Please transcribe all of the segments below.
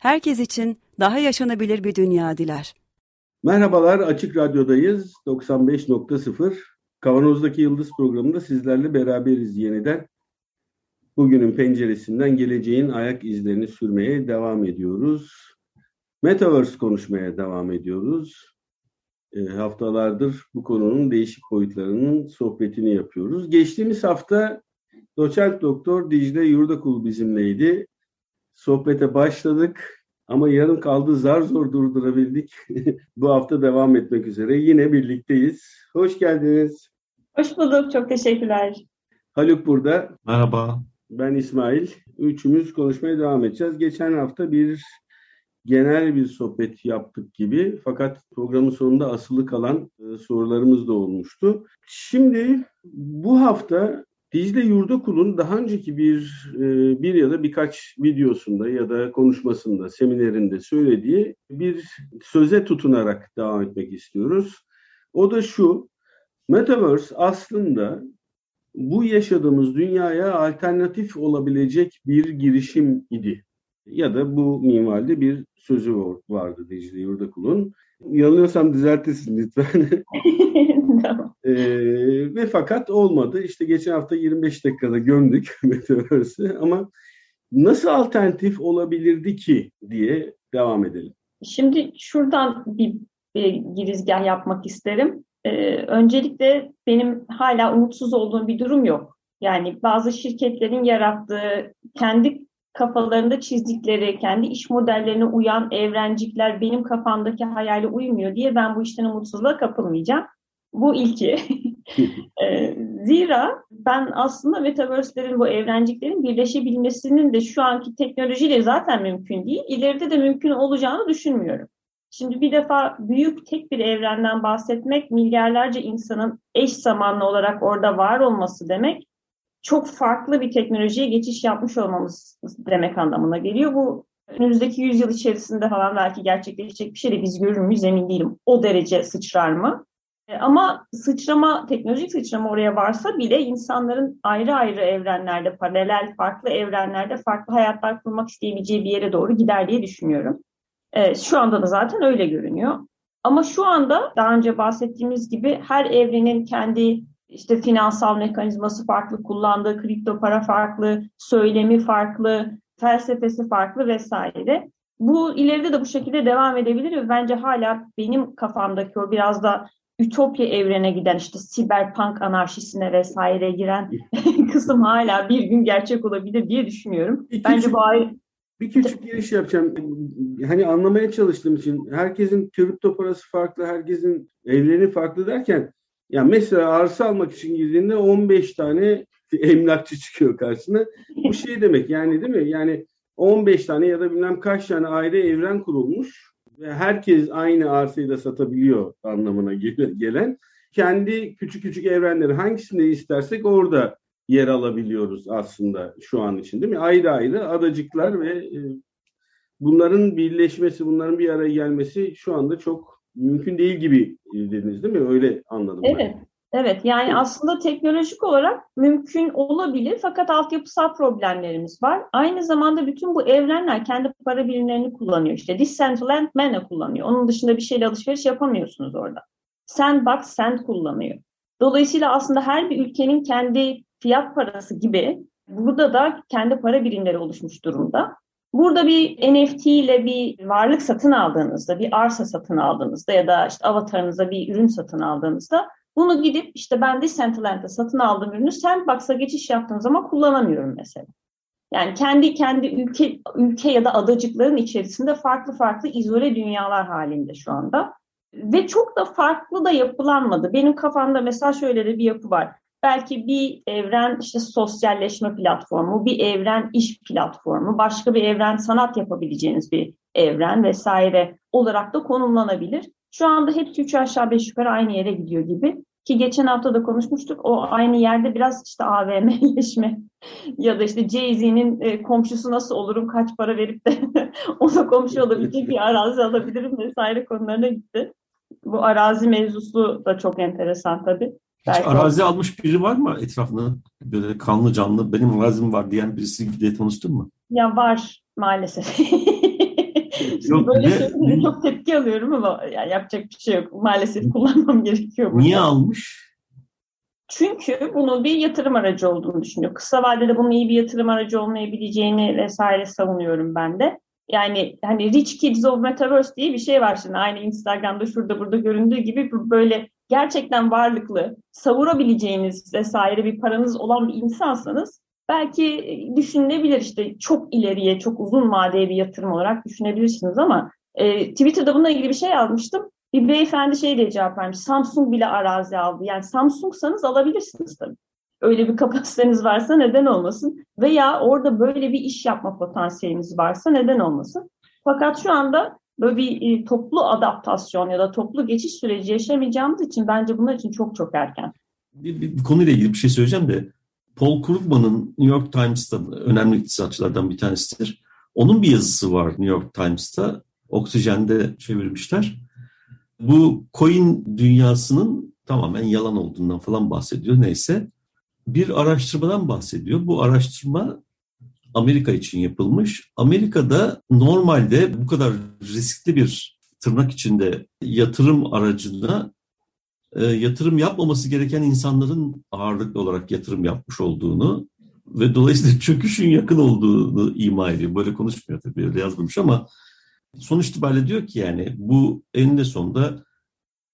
herkes için daha yaşanabilir bir dünya diler. Merhabalar, Açık Radyo'dayız. 95.0 Kavanoz'daki Yıldız programında sizlerle beraberiz yeniden. Bugünün penceresinden geleceğin ayak izlerini sürmeye devam ediyoruz. Metaverse konuşmaya devam ediyoruz. E, haftalardır bu konunun değişik boyutlarının sohbetini yapıyoruz. Geçtiğimiz hafta doçent doktor Dicle Yurdakul bizimleydi. Sohbete başladık ama yarım kaldı zar zor durdurabildik. bu hafta devam etmek üzere yine birlikteyiz. Hoş geldiniz. Hoş bulduk. Çok teşekkürler. Haluk burada. Merhaba. Ben İsmail. Üçümüz konuşmaya devam edeceğiz. Geçen hafta bir genel bir sohbet yaptık gibi fakat programın sonunda asılı kalan e, sorularımız da olmuştu. Şimdi bu hafta Dicle Yurdakul'un daha önceki bir e, bir ya da birkaç videosunda ya da konuşmasında, seminerinde söylediği bir söze tutunarak devam etmek istiyoruz. O da şu, Metaverse aslında bu yaşadığımız dünyaya alternatif olabilecek bir girişim idi. Ya da bu minvalde bir sözü vardı Dicle Yurdakul'un. Yanılıyorsam düzeltesin lütfen. tamam. ee, ve fakat olmadı. İşte geçen hafta 25 dakikada gömdük Metaverse'ı ama nasıl alternatif olabilirdi ki diye devam edelim. Şimdi şuradan bir, bir girizgah yapmak isterim. Ee, öncelikle benim hala umutsuz olduğum bir durum yok. Yani bazı şirketlerin yarattığı kendi kafalarında çizdikleri, kendi iş modellerine uyan evrencikler benim kafamdaki hayale uymuyor diye ben bu işten umutsuzluğa kapılmayacağım. Bu ilki. Ee, zira ben aslında metaverse'lerin bu evrenciklerin birleşebilmesinin de şu anki teknolojiyle zaten mümkün değil. İleride de mümkün olacağını düşünmüyorum. Şimdi bir defa büyük tek bir evrenden bahsetmek milyarlarca insanın eş zamanlı olarak orada var olması demek çok farklı bir teknolojiye geçiş yapmış olmamız demek anlamına geliyor. Bu önümüzdeki yüzyıl içerisinde falan belki gerçekleşecek bir şey de biz görür müyüz emin değilim. O derece sıçrar mı? E, ama sıçrama, teknolojik sıçrama oraya varsa bile insanların ayrı ayrı evrenlerde, paralel, farklı evrenlerde farklı hayatlar kurmak isteyebileceği bir yere doğru gider diye düşünüyorum. E, şu anda da zaten öyle görünüyor. Ama şu anda daha önce bahsettiğimiz gibi her evrenin kendi işte finansal mekanizması farklı, kullandığı kripto para farklı, söylemi farklı, felsefesi farklı vesaire. Bu ileride de bu şekilde devam edebilir ve bence hala benim kafamdaki o biraz da ütopya evrene giden işte siberpunk anarşisine vesaire giren kısım hala bir gün gerçek olabilir diye düşünüyorum. Bir bence küçük, bu ay bir küçük giriş yapacağım. Hani anlamaya çalıştığım için herkesin kripto parası farklı, herkesin evleni farklı derken ya mesela arsa almak için girdiğinde 15 tane emlakçı çıkıyor karşısına. Bu şey demek yani değil mi? Yani 15 tane ya da bilmem kaç tane ayrı evren kurulmuş ve herkes aynı arsayı da satabiliyor anlamına gelen kendi küçük küçük evrenleri hangisinde istersek orada yer alabiliyoruz aslında şu an için değil mi? Ayrı ayrı adacıklar ve e, bunların birleşmesi, bunların bir araya gelmesi şu anda çok mümkün değil gibi dediniz değil mi? Öyle anladım. Evet. Ben. Evet yani aslında teknolojik olarak mümkün olabilir fakat altyapısal problemlerimiz var. Aynı zamanda bütün bu evrenler kendi para birimlerini kullanıyor. İşte Decentraland Mana kullanıyor. Onun dışında bir şeyle alışveriş yapamıyorsunuz orada. Sandbox Sand kullanıyor. Dolayısıyla aslında her bir ülkenin kendi fiyat parası gibi burada da kendi para birimleri oluşmuş durumda. Burada bir NFT ile bir varlık satın aldığınızda, bir arsa satın aldığınızda ya da işte avatarınıza bir ürün satın aldığınızda bunu gidip işte ben Decentraland'da satın aldığım ürünü Sandbox'a geçiş yaptığım zaman kullanamıyorum mesela. Yani kendi kendi ülke ülke ya da adacıkların içerisinde farklı farklı izole dünyalar halinde şu anda. Ve çok da farklı da yapılanmadı. Benim kafamda mesela şöyle de bir yapı var. Belki bir evren işte sosyalleşme platformu, bir evren iş platformu, başka bir evren sanat yapabileceğiniz bir evren vesaire olarak da konumlanabilir. Şu anda hepsi üç aşağı beş yukarı aynı yere gidiyor gibi. Ki geçen hafta da konuşmuştuk. O aynı yerde biraz işte AVM'leşme ya da işte Jay-Z'nin e, komşusu nasıl olurum, kaç para verip de ona komşu olabilecek bir arazi alabilirim vesaire konularına gitti. Bu arazi mevzusu da çok enteresan tabii. Belki arazi almış biri var mı etrafında? Böyle kanlı canlı benim arazim var diyen birisi diye tanıştın mı? Ya var maalesef. Yok, Böyle ne, şeylere çok tepki alıyorum ama yani yapacak bir şey yok. Maalesef kullanmam gerekiyor. Niye burada. almış? Çünkü bunun bir yatırım aracı olduğunu düşünüyor. Kısa vadede bunun iyi bir yatırım aracı olmayabileceğini vesaire savunuyorum ben de. Yani hani Rich Kids of Metaverse diye bir şey var şimdi. Aynı Instagram'da şurada burada göründüğü gibi böyle gerçekten varlıklı, savurabileceğiniz vesaire bir paranız olan bir insansanız belki düşünülebilir işte çok ileriye, çok uzun vadeye bir yatırım olarak düşünebilirsiniz ama e, Twitter'da bununla ilgili bir şey yazmıştım. Bir beyefendi şey diye cevap vermiş. Samsung bile arazi aldı. Yani Samsung'sanız alabilirsiniz tabii. Öyle bir kapasiteniz varsa neden olmasın? Veya orada böyle bir iş yapma potansiyeliniz varsa neden olmasın? Fakat şu anda böyle bir e, toplu adaptasyon ya da toplu geçiş süreci yaşamayacağımız için bence bunlar için çok çok erken. Bir, bir, bir konuyla ilgili bir şey söyleyeceğim de Paul Krugman'ın New York Times'ta önemli iktisatçılardan bir tanesidir. Onun bir yazısı var New York Times'ta. Oksijende çevirmişler. Bu coin dünyasının tamamen yalan olduğundan falan bahsediyor. Neyse bir araştırmadan bahsediyor. Bu araştırma Amerika için yapılmış. Amerika'da normalde bu kadar riskli bir tırnak içinde yatırım aracına e, yatırım yapmaması gereken insanların ağırlıklı olarak yatırım yapmış olduğunu ve dolayısıyla çöküşün yakın olduğunu ima ediyor. Böyle konuşmuyor tabii öyle yazmamış ama sonuç itibariyle diyor ki yani bu eninde sonunda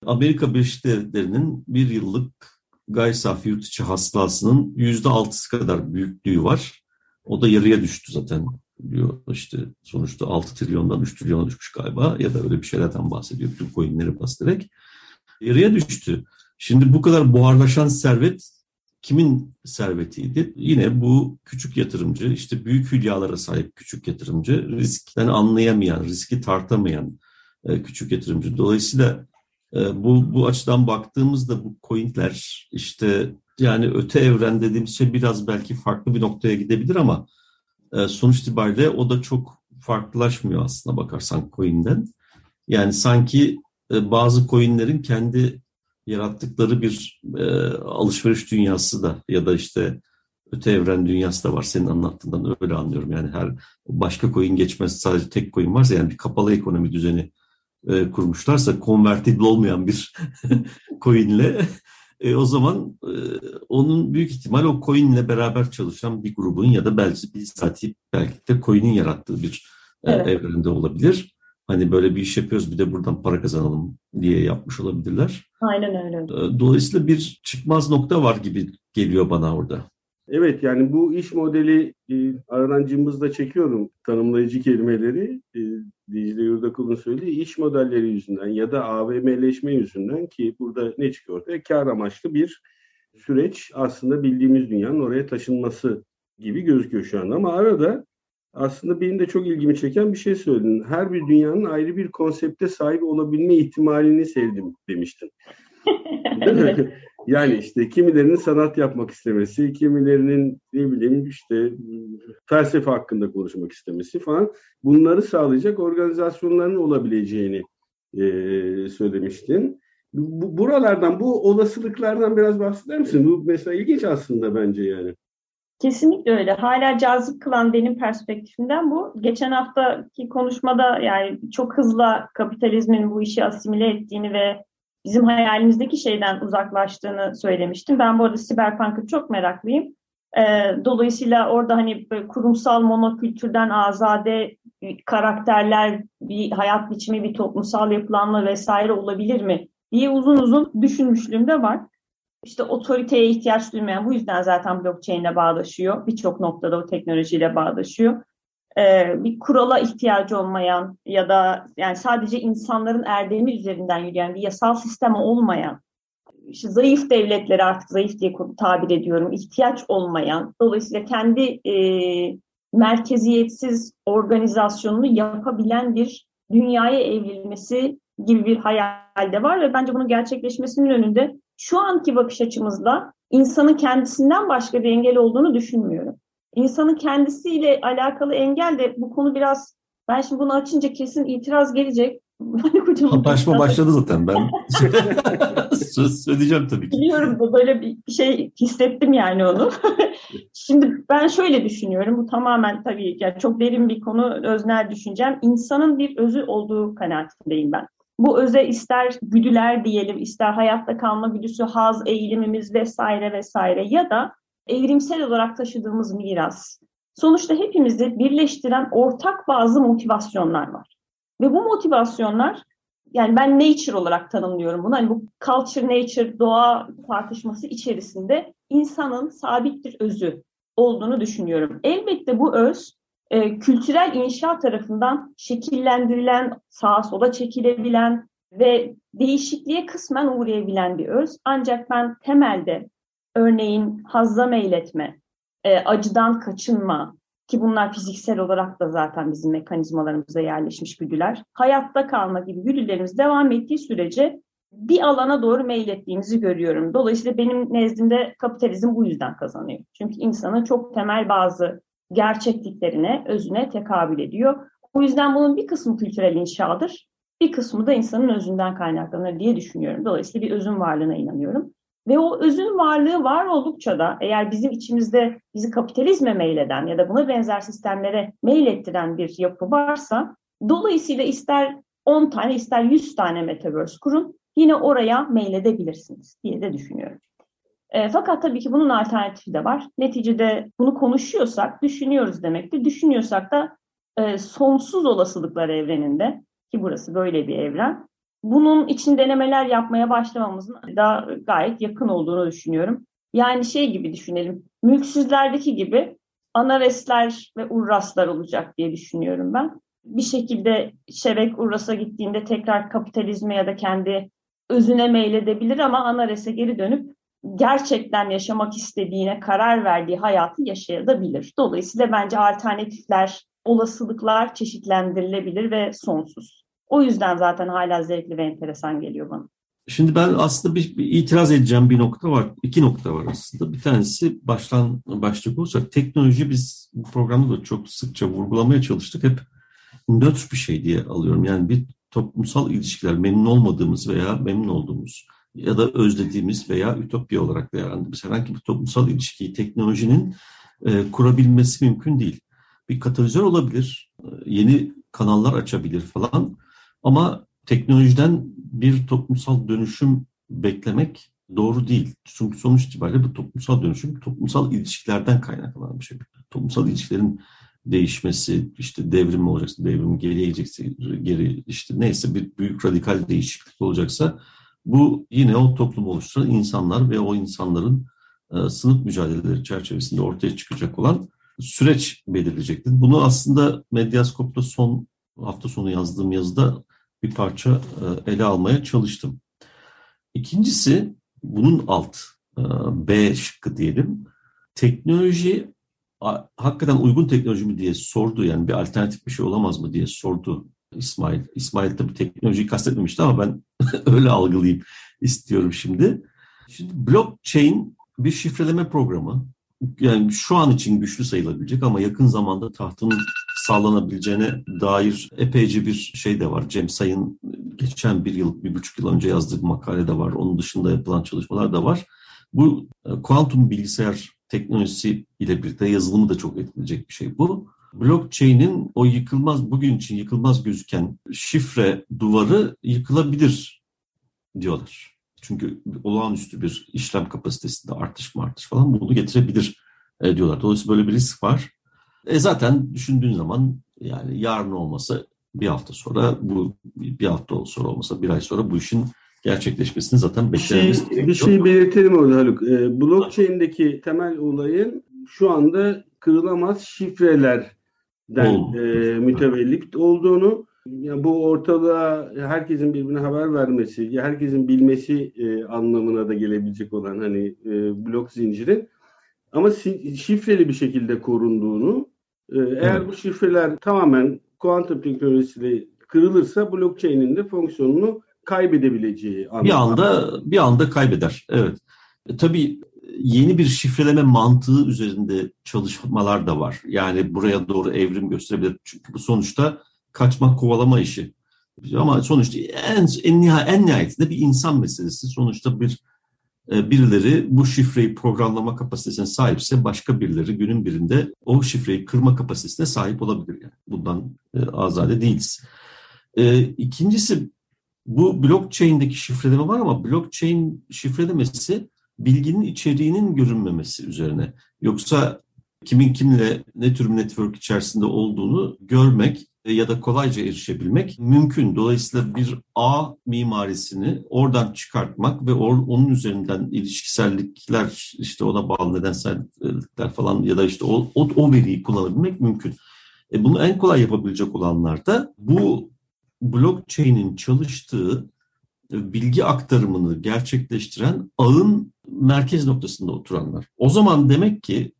Amerika Birleşik Devletleri'nin bir yıllık gayri safi yurt içi hasılasının yüzde altısı kadar büyüklüğü var. O da yarıya düştü zaten diyor. İşte sonuçta 6 trilyondan 3 trilyona düşmüş galiba ya da öyle bir şeylerden bahsediyor. Tüm coinleri bastırarak yarıya düştü. Şimdi bu kadar buharlaşan servet kimin servetiydi? Yine bu küçük yatırımcı, işte büyük hülyalara sahip küçük yatırımcı, riskten anlayamayan, riski tartamayan e, küçük yatırımcı. Dolayısıyla e, bu, bu açıdan baktığımızda bu coinler işte yani öte evren dediğimiz şey biraz belki farklı bir noktaya gidebilir ama e, sonuç itibariyle o da çok farklılaşmıyor aslında bakarsan coin'den. Yani sanki e, bazı coinlerin kendi yarattıkları bir e, alışveriş dünyası da ya da işte öte evren dünyası da var. Senin anlattığından öyle anlıyorum. Yani her başka coin geçmez sadece tek coin varsa yani bir kapalı ekonomi düzeni e, kurmuşlarsa konvertible olmayan bir coinle e, o zaman e, onun büyük ihtimal o coinle beraber çalışan bir grubun ya da belki bir saati belki de coin'in yarattığı bir e, evet. evrende olabilir hani böyle bir iş yapıyoruz bir de buradan para kazanalım diye yapmış olabilirler. Aynen öyle. Ee, dolayısıyla bir çıkmaz nokta var gibi geliyor bana orada. Evet yani bu iş modeli e, aradan cımbızla çekiyorum tanımlayıcı kelimeleri. E, Dicle Yurdakul'un söylediği iş modelleri yüzünden ya da AVM'leşme yüzünden ki burada ne çıkıyor ortaya? Kar amaçlı bir süreç aslında bildiğimiz dünyanın oraya taşınması gibi gözüküyor şu anda. Ama arada aslında benim de çok ilgimi çeken bir şey söyledin. Her bir dünyanın ayrı bir konsepte sahip olabilme ihtimalini sevdim demiştin. yani işte kimilerinin sanat yapmak istemesi, kimilerinin ne bileyim işte felsefe hakkında konuşmak istemesi falan bunları sağlayacak organizasyonların olabileceğini e, söylemiştin. Bu, buralardan, bu olasılıklardan biraz bahseder misin? Bu mesela ilginç aslında bence yani. Kesinlikle öyle. Hala cazip kılan benim perspektifimden bu. Geçen haftaki konuşmada yani çok hızlı kapitalizmin bu işi asimile ettiğini ve bizim hayalimizdeki şeyden uzaklaştığını söylemiştim. Ben bu arada siberpunk'ı çok meraklıyım. Ee, dolayısıyla orada hani kurumsal monokültürden azade karakterler, bir hayat biçimi, bir toplumsal yapılanma vesaire olabilir mi diye uzun uzun düşünmüşlüğüm de var işte otoriteye ihtiyaç duymayan bu yüzden zaten blockchain'le bağdaşıyor. Birçok noktada o teknolojiyle bağdaşıyor. Ee, bir kurala ihtiyacı olmayan ya da yani sadece insanların erdemi üzerinden yürüyen bir yasal sistemi olmayan işte zayıf devletleri artık zayıf diye tabir ediyorum ihtiyaç olmayan dolayısıyla kendi e, merkeziyetsiz organizasyonunu yapabilen bir dünyaya evrilmesi gibi bir hayal de var ve bence bunun gerçekleşmesinin önünde şu anki bakış açımızda insanın kendisinden başka bir engel olduğunu düşünmüyorum. İnsanın kendisiyle alakalı engel de bu konu biraz ben şimdi bunu açınca kesin itiraz gelecek. Anlaşma başladı zaten ben. Söz söyleyeceğim tabii ki. Biliyorum da böyle bir şey hissettim yani onu. Şimdi ben şöyle düşünüyorum. Bu tamamen tabii yani çok derin bir konu, öznel düşüncem. İnsanın bir özü olduğu kanaatindeyim ben. Bu öze ister güdüler diyelim, ister hayatta kalma güdüsü, haz eğilimimiz vesaire vesaire ya da evrimsel olarak taşıdığımız miras. Sonuçta hepimizi birleştiren ortak bazı motivasyonlar var. Ve bu motivasyonlar yani ben nature olarak tanımlıyorum bunu. Hani bu culture nature doğa tartışması içerisinde insanın sabit bir özü olduğunu düşünüyorum. Elbette bu öz e, kültürel inşa tarafından şekillendirilen, sağa sola çekilebilen ve değişikliğe kısmen uğrayabilen bir öz. Ancak ben temelde örneğin hazza meyletme, e, acıdan kaçınma, ki bunlar fiziksel olarak da zaten bizim mekanizmalarımıza yerleşmiş güdüler. Hayatta kalma gibi güdülerimiz devam ettiği sürece bir alana doğru meylettiğimizi görüyorum. Dolayısıyla benim nezdimde kapitalizm bu yüzden kazanıyor. Çünkü insanın çok temel bazı gerçekliklerine, özüne tekabül ediyor. O yüzden bunun bir kısmı kültürel inşadır, bir kısmı da insanın özünden kaynaklanır diye düşünüyorum. Dolayısıyla bir özün varlığına inanıyorum. Ve o özün varlığı var oldukça da eğer bizim içimizde bizi kapitalizme meyleden ya da buna benzer sistemlere meylettiren bir yapı varsa dolayısıyla ister 10 tane ister 100 tane metaverse kurun yine oraya meyledebilirsiniz diye de düşünüyorum. E, fakat tabii ki bunun alternatifi de var. Neticede bunu konuşuyorsak düşünüyoruz demektir. Düşünüyorsak da e, sonsuz olasılıklar evreninde ki burası böyle bir evren bunun için denemeler yapmaya başlamamızın da gayet yakın olduğunu düşünüyorum. Yani şey gibi düşünelim, mülksüzlerdeki gibi anaresler ve urraslar olacak diye düşünüyorum ben. Bir şekilde Şevek Urras'a gittiğinde tekrar kapitalizme ya da kendi özüne meyledebilir ama Anares'e geri dönüp gerçekten yaşamak istediğine karar verdiği hayatı yaşayabilir. Dolayısıyla bence alternatifler, olasılıklar çeşitlendirilebilir ve sonsuz. O yüzden zaten hala zevkli ve enteresan geliyor bana. Şimdi ben aslında bir, bir itiraz edeceğim bir nokta var. İki nokta var aslında. Bir tanesi baştan başlayacak olursak teknoloji biz bu programda da çok sıkça vurgulamaya çalıştık. Hep nötr bir şey diye alıyorum. Yani bir toplumsal ilişkiler memnun olmadığımız veya memnun olduğumuz ya da özlediğimiz veya ütopya olarak değerlendirdiğimiz herhangi bir toplumsal ilişkiyi teknolojinin e, kurabilmesi mümkün değil. Bir katalizör olabilir, e, yeni kanallar açabilir falan ama teknolojiden bir toplumsal dönüşüm beklemek doğru değil. Çünkü sonuç itibariyle bu toplumsal dönüşüm toplumsal ilişkilerden kaynaklanan bir şey. Toplumsal ilişkilerin değişmesi, işte devrim olacaksa devrim, geriye geri, işte neyse bir büyük radikal değişiklik olacaksa bu yine o toplumu oluşturan insanlar ve o insanların e, sınıf mücadeleleri çerçevesinde ortaya çıkacak olan süreç belirleyecektir. Bunu aslında Medyaskop'ta son hafta sonu yazdığım yazıda bir parça e, ele almaya çalıştım. İkincisi bunun alt e, B şıkkı diyelim. Teknoloji hakikaten uygun teknoloji mi diye sordu. Yani bir alternatif bir şey olamaz mı diye sordu İsmail. İsmail tabii teknolojiyi kastetmemişti ama ben öyle algılayayım istiyorum şimdi. Şimdi blockchain bir şifreleme programı. Yani şu an için güçlü sayılabilecek ama yakın zamanda tahtının sağlanabileceğine dair epeyce bir şey de var. Cem Say'ın geçen bir yıl, bir buçuk yıl önce yazdığı makale de var. Onun dışında yapılan çalışmalar da var. Bu e, kuantum bilgisayar teknolojisi ile birlikte yazılımı da çok etkileyecek bir şey bu. Blockchain'in o yıkılmaz, bugün için yıkılmaz gözüken şifre duvarı yıkılabilir diyorlar. Çünkü olağanüstü bir işlem kapasitesinde artış mı artış falan bunu getirebilir e, diyorlar. Dolayısıyla böyle bir risk var. E zaten düşündüğün zaman yani yarın olmasa bir hafta sonra bu bir hafta sonra olmasa bir ay sonra bu işin gerçekleşmesini zaten beklememiz şey, gerekiyor. Bir şey belirtelim orada Haluk. E, blockchain'deki temel olayın şu anda kırılamaz şifrelerden e, mütevellit olduğunu yani bu ortalığa herkesin birbirine haber vermesi, herkesin bilmesi e, anlamına da gelebilecek olan hani e, blok zincirin ama şifreli bir şekilde korunduğunu eğer evet. bu şifreler tamamen kuantum teknolojisiyle kırılırsa blockchain'in de fonksiyonunu kaybedebileceği anlamda. Bir anda bir anda kaybeder. Evet. E, tabii yeni bir şifreleme mantığı üzerinde çalışmalar da var. Yani buraya doğru evrim gösterebilir. Çünkü bu sonuçta kaçmak kovalama işi. Ama sonuçta en, en, nihayet, en nihayetinde bir insan meselesi. Sonuçta bir e, birileri bu şifreyi programlama kapasitesine sahipse başka birileri günün birinde o şifreyi kırma kapasitesine sahip olabilir. Yani. Bundan e, azade değiliz. E, ikincisi bu blockchain'deki şifreleme var ama blockchain şifrelemesi bilginin içeriğinin görünmemesi üzerine. Yoksa kimin kimle ne tür network içerisinde olduğunu görmek ya da kolayca erişebilmek mümkün. Dolayısıyla bir ağ mimarisini oradan çıkartmak ve onun üzerinden ilişkisellikler işte ona bağlı nedensellikler falan ya da işte o, o, o veriyi kullanabilmek mümkün. E bunu en kolay yapabilecek olanlar da bu blockchain'in çalıştığı bilgi aktarımını gerçekleştiren ağın merkez noktasında oturanlar. O zaman demek ki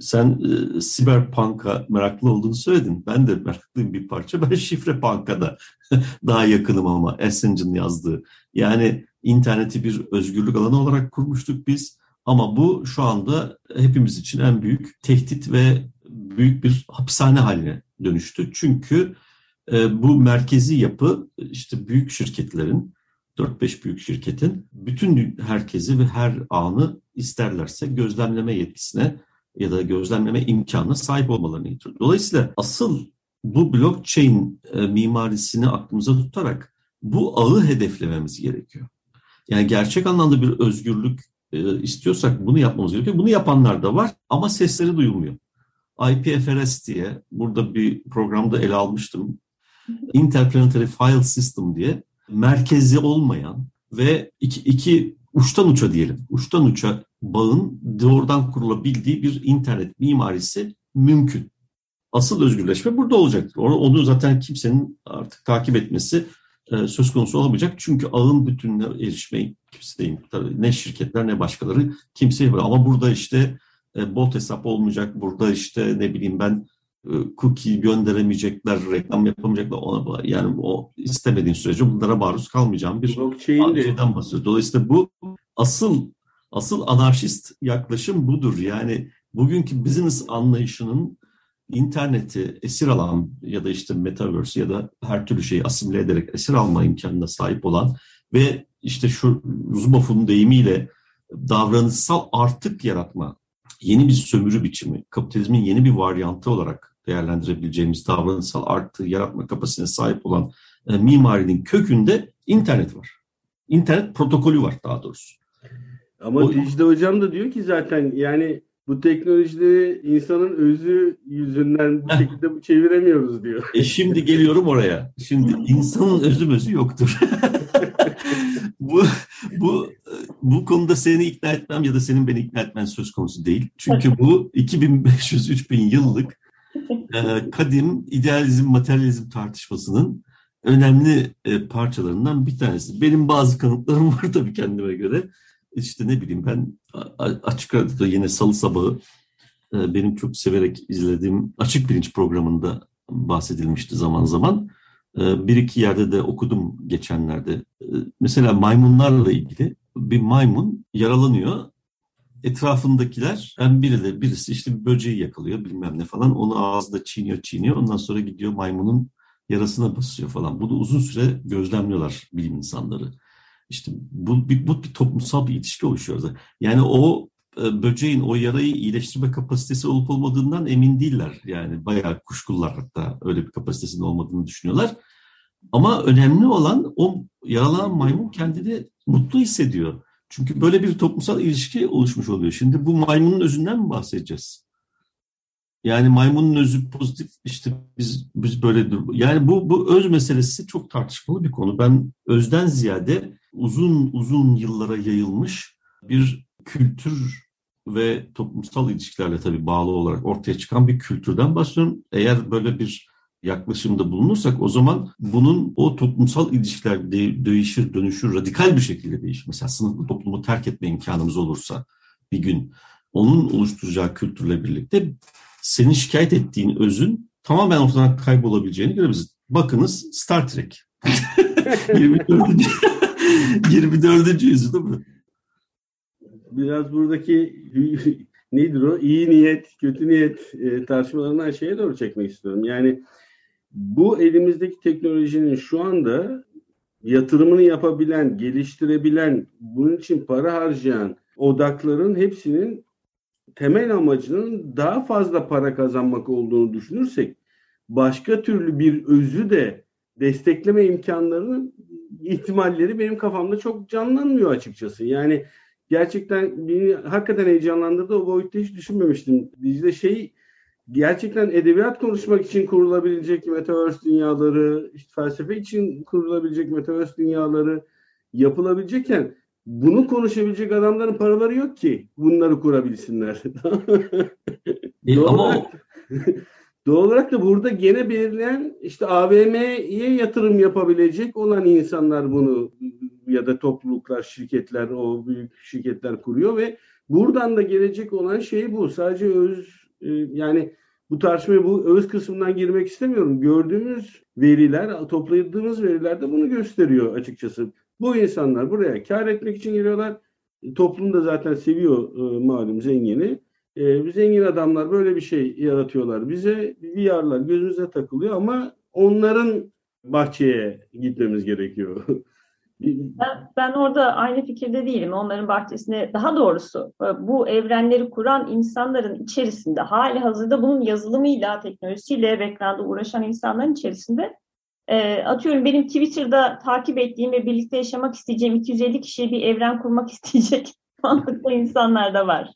sen e, siber panka meraklı olduğunu söyledin. Ben de meraklıyım bir parça. Ben şifre pankada daha yakınım ama Assange'ın yazdığı. Yani interneti bir özgürlük alanı olarak kurmuştuk biz. Ama bu şu anda hepimiz için en büyük tehdit ve büyük bir hapishane haline dönüştü. Çünkü e, bu merkezi yapı işte büyük şirketlerin 4-5 büyük şirketin bütün herkesi ve her anı isterlerse gözlemleme yetkisine ya da gözlemleme imkanına sahip olmalarını getiriyor. Dolayısıyla asıl bu blockchain e, mimarisini aklımıza tutarak bu ağı hedeflememiz gerekiyor. Yani gerçek anlamda bir özgürlük e, istiyorsak bunu yapmamız gerekiyor. Bunu yapanlar da var ama sesleri duyulmuyor. IPFRS diye burada bir programda ele almıştım. Interplanetary File System diye merkezi olmayan ve iki, iki uçtan uça diyelim, uçtan uça bağın doğrudan kurulabildiği bir internet mimarisi mümkün. Asıl özgürleşme burada olacaktır. Onu, onu zaten kimsenin artık takip etmesi e, söz konusu olamayacak. Çünkü ağın bütününe erişmeyi kimse ne şirketler ne başkaları kimse yapıyor. Ama burada işte e, bot hesap olmayacak. Burada işte ne bileyim ben cookie gönderemeyecekler, reklam yapamayacaklar ona yani o istemediğin sürece bunlara maruz kalmayacağım bir şeyden bahsediyor. Dolayısıyla bu asıl asıl anarşist yaklaşım budur. Yani bugünkü business anlayışının interneti esir alan ya da işte metaverse ya da her türlü şeyi asimile ederek esir alma imkanına sahip olan ve işte şu Zuboff'un deyimiyle davranışsal artık yaratma, yeni bir sömürü biçimi, kapitalizmin yeni bir varyantı olarak değerlendirebileceğimiz davranışsal artı yaratma kapasitesine sahip olan e, mimarinin kökünde internet var. İnternet protokolü var daha doğrusu. Ama o, Dicle Hocam da diyor ki zaten yani bu teknolojileri insanın özü yüzünden bu şekilde çeviremiyoruz diyor. E şimdi geliyorum oraya. Şimdi insanın özü özü yoktur. bu bu bu konuda seni ikna etmem ya da senin beni ikna etmen söz konusu değil. Çünkü bu 2500-3000 yıllık kadim idealizm materyalizm tartışmasının önemli e, parçalarından bir tanesi. Benim bazı kanıtlarım var tabii kendime göre işte ne bileyim ben açık radyoda yine salı sabahı e, benim çok severek izlediğim açık bilinç programında bahsedilmişti zaman zaman. E, bir iki yerde de okudum geçenlerde. Mesela maymunlarla ilgili bir maymun yaralanıyor. Etrafındakiler hem biri de birisi işte bir böceği yakalıyor bilmem ne falan. Onu ağızda çiğniyor çiğniyor. Ondan sonra gidiyor maymunun yarasına basıyor falan. Bunu uzun süre gözlemliyorlar bilim insanları. İşte bu bir, bu bir toplumsal bir ilişki oluşuyor. Yani o e, böceğin o yarayı iyileştirme kapasitesi olup olmadığından emin değiller. Yani bayağı kuşkular hatta öyle bir kapasitesinin olmadığını düşünüyorlar. Ama önemli olan o yaralanan maymun kendini mutlu hissediyor. Çünkü böyle bir toplumsal ilişki oluşmuş oluyor. Şimdi bu maymunun özünden mi bahsedeceğiz? Yani maymunun özü pozitif işte biz biz böyle yani bu bu öz meselesi çok tartışmalı bir konu. Ben özden ziyade uzun uzun yıllara yayılmış bir kültür ve toplumsal ilişkilerle tabii bağlı olarak ortaya çıkan bir kültürden bahsediyorum. Eğer böyle bir yaklaşımda bulunursak o zaman bunun o toplumsal ilişkiler de, değişir, dönüşür, radikal bir şekilde değişir. Mesela sınıflı toplumu terk etme imkanımız olursa bir gün onun oluşturacağı kültürle birlikte senin şikayet ettiğin özün tamamen ortadan kaybolabileceğini görebiliriz. Bakınız Star Trek. 24. 24. yüzyıl değil mi? Biraz buradaki nedir o? İyi niyet, kötü niyet e, tartışmalarından şeye doğru çekmek istiyorum. Yani bu elimizdeki teknolojinin şu anda yatırımını yapabilen, geliştirebilen, bunun için para harcayan odakların hepsinin temel amacının daha fazla para kazanmak olduğunu düşünürsek başka türlü bir özü de destekleme imkanlarının ihtimalleri benim kafamda çok canlanmıyor açıkçası. Yani gerçekten beni hakikaten heyecanlandırdı. O boyutta hiç düşünmemiştim. Dicle şey gerçekten edebiyat konuşmak için kurulabilecek metaverse dünyaları, işte felsefe için kurulabilecek metaverse dünyaları yapılabilecekken bunu konuşabilecek adamların paraları yok ki bunları kurabilsinler. e, doğal, ama olarak, doğal olarak da burada gene belirleyen işte AVM'ye yatırım yapabilecek olan insanlar bunu ya da topluluklar, şirketler, o büyük şirketler kuruyor ve buradan da gelecek olan şey bu. Sadece öz e, yani bu tartışmaya bu öz kısmından girmek istemiyorum. Gördüğümüz veriler, topladığımız veriler de bunu gösteriyor açıkçası. Bu insanlar buraya kar etmek için geliyorlar. Toplum da zaten seviyor e, malum zengini. E, zengin adamlar böyle bir şey yaratıyorlar. Bize VR'lar gözümüze takılıyor ama onların bahçeye gitmemiz gerekiyor. Ben, ben orada aynı fikirde değilim. Onların bahçesine daha doğrusu e, bu evrenleri kuran insanların içerisinde hali hazırda bunun yazılımıyla, teknolojisiyle ekranda uğraşan insanların içerisinde e, atıyorum benim Twitter'da takip ettiğim ve birlikte yaşamak isteyeceğim 250 kişiye bir evren kurmak isteyecek mantıklı insanlar da var.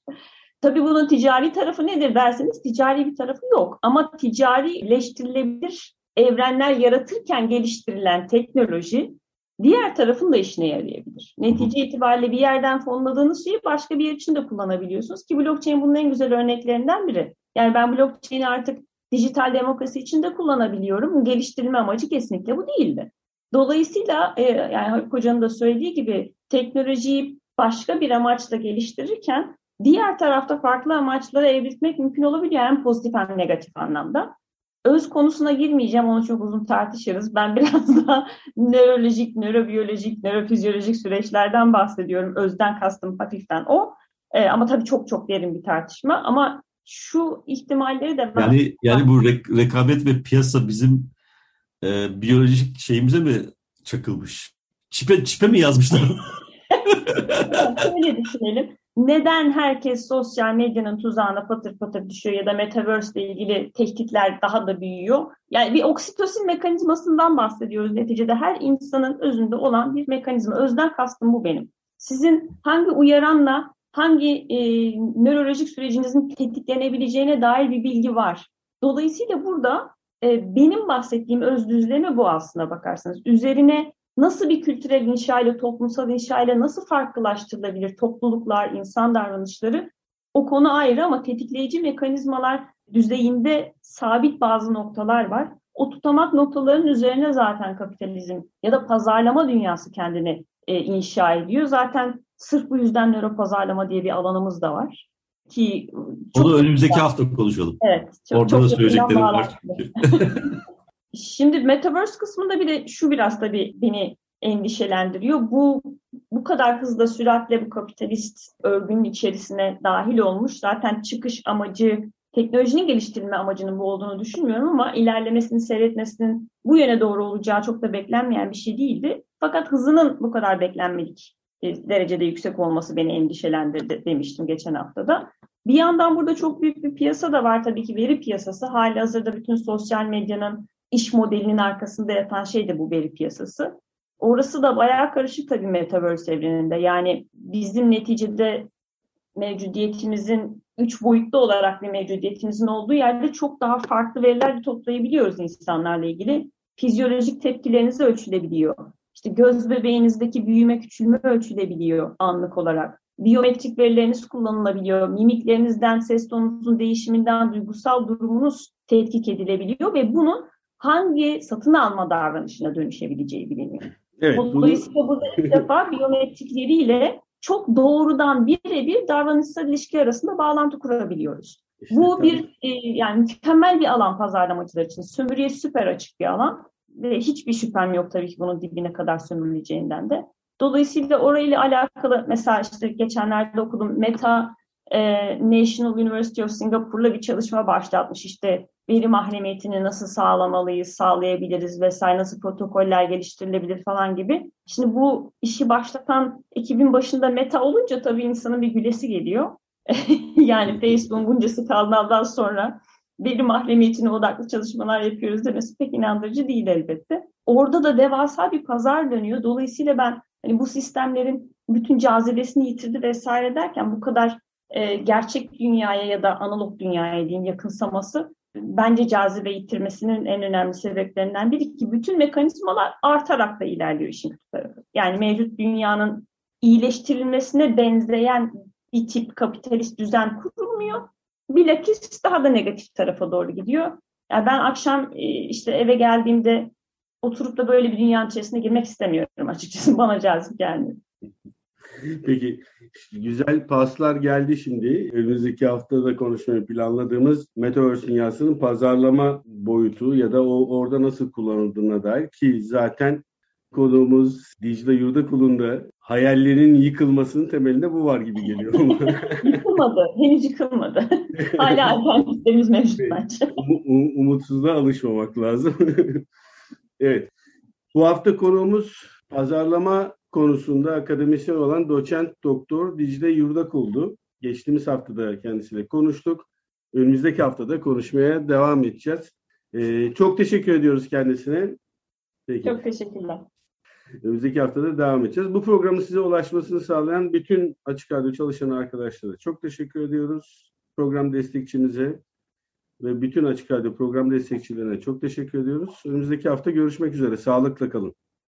Tabii bunun ticari tarafı nedir derseniz ticari bir tarafı yok. Ama ticarileştirilebilir evrenler yaratırken geliştirilen teknoloji diğer tarafın da işine yarayabilir. Netice itibariyle bir yerden fonladığınız şeyi başka bir yer için de kullanabiliyorsunuz ki blockchain bunun en güzel örneklerinden biri. Yani ben blockchain'i artık dijital demokrasi için de kullanabiliyorum. Geliştirilme amacı kesinlikle bu değildi. Dolayısıyla e, yani hocanın da söylediği gibi teknolojiyi başka bir amaçla geliştirirken diğer tarafta farklı amaçlara evritmek mümkün olabiliyor hem pozitif hem negatif anlamda. Öz konusuna girmeyeceğim, onu çok uzun tartışırız. Ben biraz daha nörolojik, nörobiyolojik, nörofizyolojik süreçlerden bahsediyorum. Özden kastım hafiften o. E, ama tabii çok çok derin bir tartışma. Ama şu ihtimalleri de ben... Yani, yani bu rek- rekabet ve piyasa bizim e, biyolojik şeyimize mi çakılmış? Çipe, çipe mi yazmışlar? Öyle düşünelim neden herkes sosyal medyanın tuzağına patır patır düşüyor ya da metaverse ile ilgili tehditler daha da büyüyor? Yani bir oksitosin mekanizmasından bahsediyoruz neticede. Her insanın özünde olan bir mekanizma. Özden kastım bu benim. Sizin hangi uyaranla hangi e, nörolojik sürecinizin tetiklenebileceğine dair bir bilgi var. Dolayısıyla burada e, benim bahsettiğim öz düzleme bu aslına bakarsanız. Üzerine nasıl bir kültürel inşayla, toplumsal inşayla nasıl farklılaştırılabilir topluluklar, insan davranışları o konu ayrı ama tetikleyici mekanizmalar düzeyinde sabit bazı noktalar var. O tutamak noktaların üzerine zaten kapitalizm ya da pazarlama dünyası kendini e, inşa ediyor. Zaten sırf bu yüzden nöro pazarlama diye bir alanımız da var. Ki çok Onu önümüzdeki güzel. hafta konuşalım. Evet. Çok, Orada çok da söyleyeceklerim var. Şimdi Metaverse kısmında bir de şu biraz tabii beni endişelendiriyor. Bu bu kadar hızla süratle bu kapitalist örgünün içerisine dahil olmuş. Zaten çıkış amacı teknolojinin geliştirilme amacının bu olduğunu düşünmüyorum ama ilerlemesini seyretmesinin bu yöne doğru olacağı çok da beklenmeyen bir şey değildi. Fakat hızının bu kadar beklenmedik derecede yüksek olması beni endişelendirdi demiştim geçen haftada. Bir yandan burada çok büyük bir piyasa da var tabii ki veri piyasası. Hali hazırda bütün sosyal medyanın iş modelinin arkasında yatan şey de bu veri piyasası. Orası da bayağı karışık tabii Metaverse evreninde. Yani bizim neticede mevcudiyetimizin üç boyutlu olarak bir mevcudiyetimizin olduğu yerde çok daha farklı veriler toplayabiliyoruz insanlarla ilgili. Fizyolojik tepkilerinizi ölçülebiliyor. İşte göz bebeğinizdeki büyüme küçülme ölçülebiliyor anlık olarak. Biyometrik verileriniz kullanılabiliyor. Mimiklerinizden, ses tonunuzun değişiminden duygusal durumunuz tetkik edilebiliyor ve bunun hangi satın alma davranışına dönüşebileceği biliniyor. Evet, Dolayısıyla bunu... burada ilk defa biyometrikleriyle çok doğrudan birebir davranışsal ilişki arasında bağlantı kurabiliyoruz. İşte Bu tabii. bir e, yani mükemmel bir alan pazarlamacılar için. Sömürüye süper açık bir alan ve hiçbir şüphem yok tabii ki bunun dibine kadar sömürüleceğinden de. Dolayısıyla orayla alakalı mesela işte geçenlerde okudum Meta e, National University of Singapore'la bir çalışma başlatmış. İşte veri mahremiyetini nasıl sağlamalıyız, sağlayabiliriz vesaire, nasıl protokoller geliştirilebilir falan gibi. Şimdi bu işi başlatan ekibin başında Meta olunca tabii insanın bir gülesi geliyor. yani Facebook'un bunca skandaldan sonra veri mahremiyetine odaklı çalışmalar yapıyoruz demesi pek inandırıcı değil elbette. Orada da devasa bir pazar dönüyor. Dolayısıyla ben hani bu sistemlerin bütün cazibesini yitirdi vesaire derken bu kadar e, gerçek dünyaya ya da analog dünyaya diyeyim yakınsaması bence cazibe yitirmesinin en önemli sebeplerinden biri ki bütün mekanizmalar artarak da ilerliyor işin tarafı. Yani mevcut dünyanın iyileştirilmesine benzeyen bir tip kapitalist düzen kurulmuyor. Bilakis daha da negatif tarafa doğru gidiyor. Yani ben akşam e, işte eve geldiğimde oturup da böyle bir dünyanın içerisine girmek istemiyorum açıkçası. Bana cazip gelmiyor. Peki güzel paslar geldi şimdi. Önümüzdeki hafta da konuşmayı planladığımız Metaverse dünyasının pazarlama boyutu ya da o orada nasıl kullanıldığına dair ki zaten konuğumuz Dicle Yurdakul'un hayallerinin yıkılmasının temelinde bu var gibi geliyor. yıkılmadı. Henüz yıkılmadı. Hala alternatiflerimiz mevcut bence. Um, umutsuzluğa alışmamak lazım. evet. Bu hafta konuğumuz pazarlama konusunda akademisyen olan doçent doktor Dicle Yurdakul'du. Geçtiğimiz haftada kendisiyle konuştuk. Önümüzdeki haftada konuşmaya devam edeceğiz. Ee, çok teşekkür ediyoruz kendisine. Peki. Çok teşekkürler. Önümüzdeki haftada devam edeceğiz. Bu programın size ulaşmasını sağlayan bütün Açık Radyo çalışan arkadaşlara çok teşekkür ediyoruz. Program destekçimize ve bütün Açık Radyo program destekçilerine çok teşekkür ediyoruz. Önümüzdeki hafta görüşmek üzere. Sağlıkla kalın.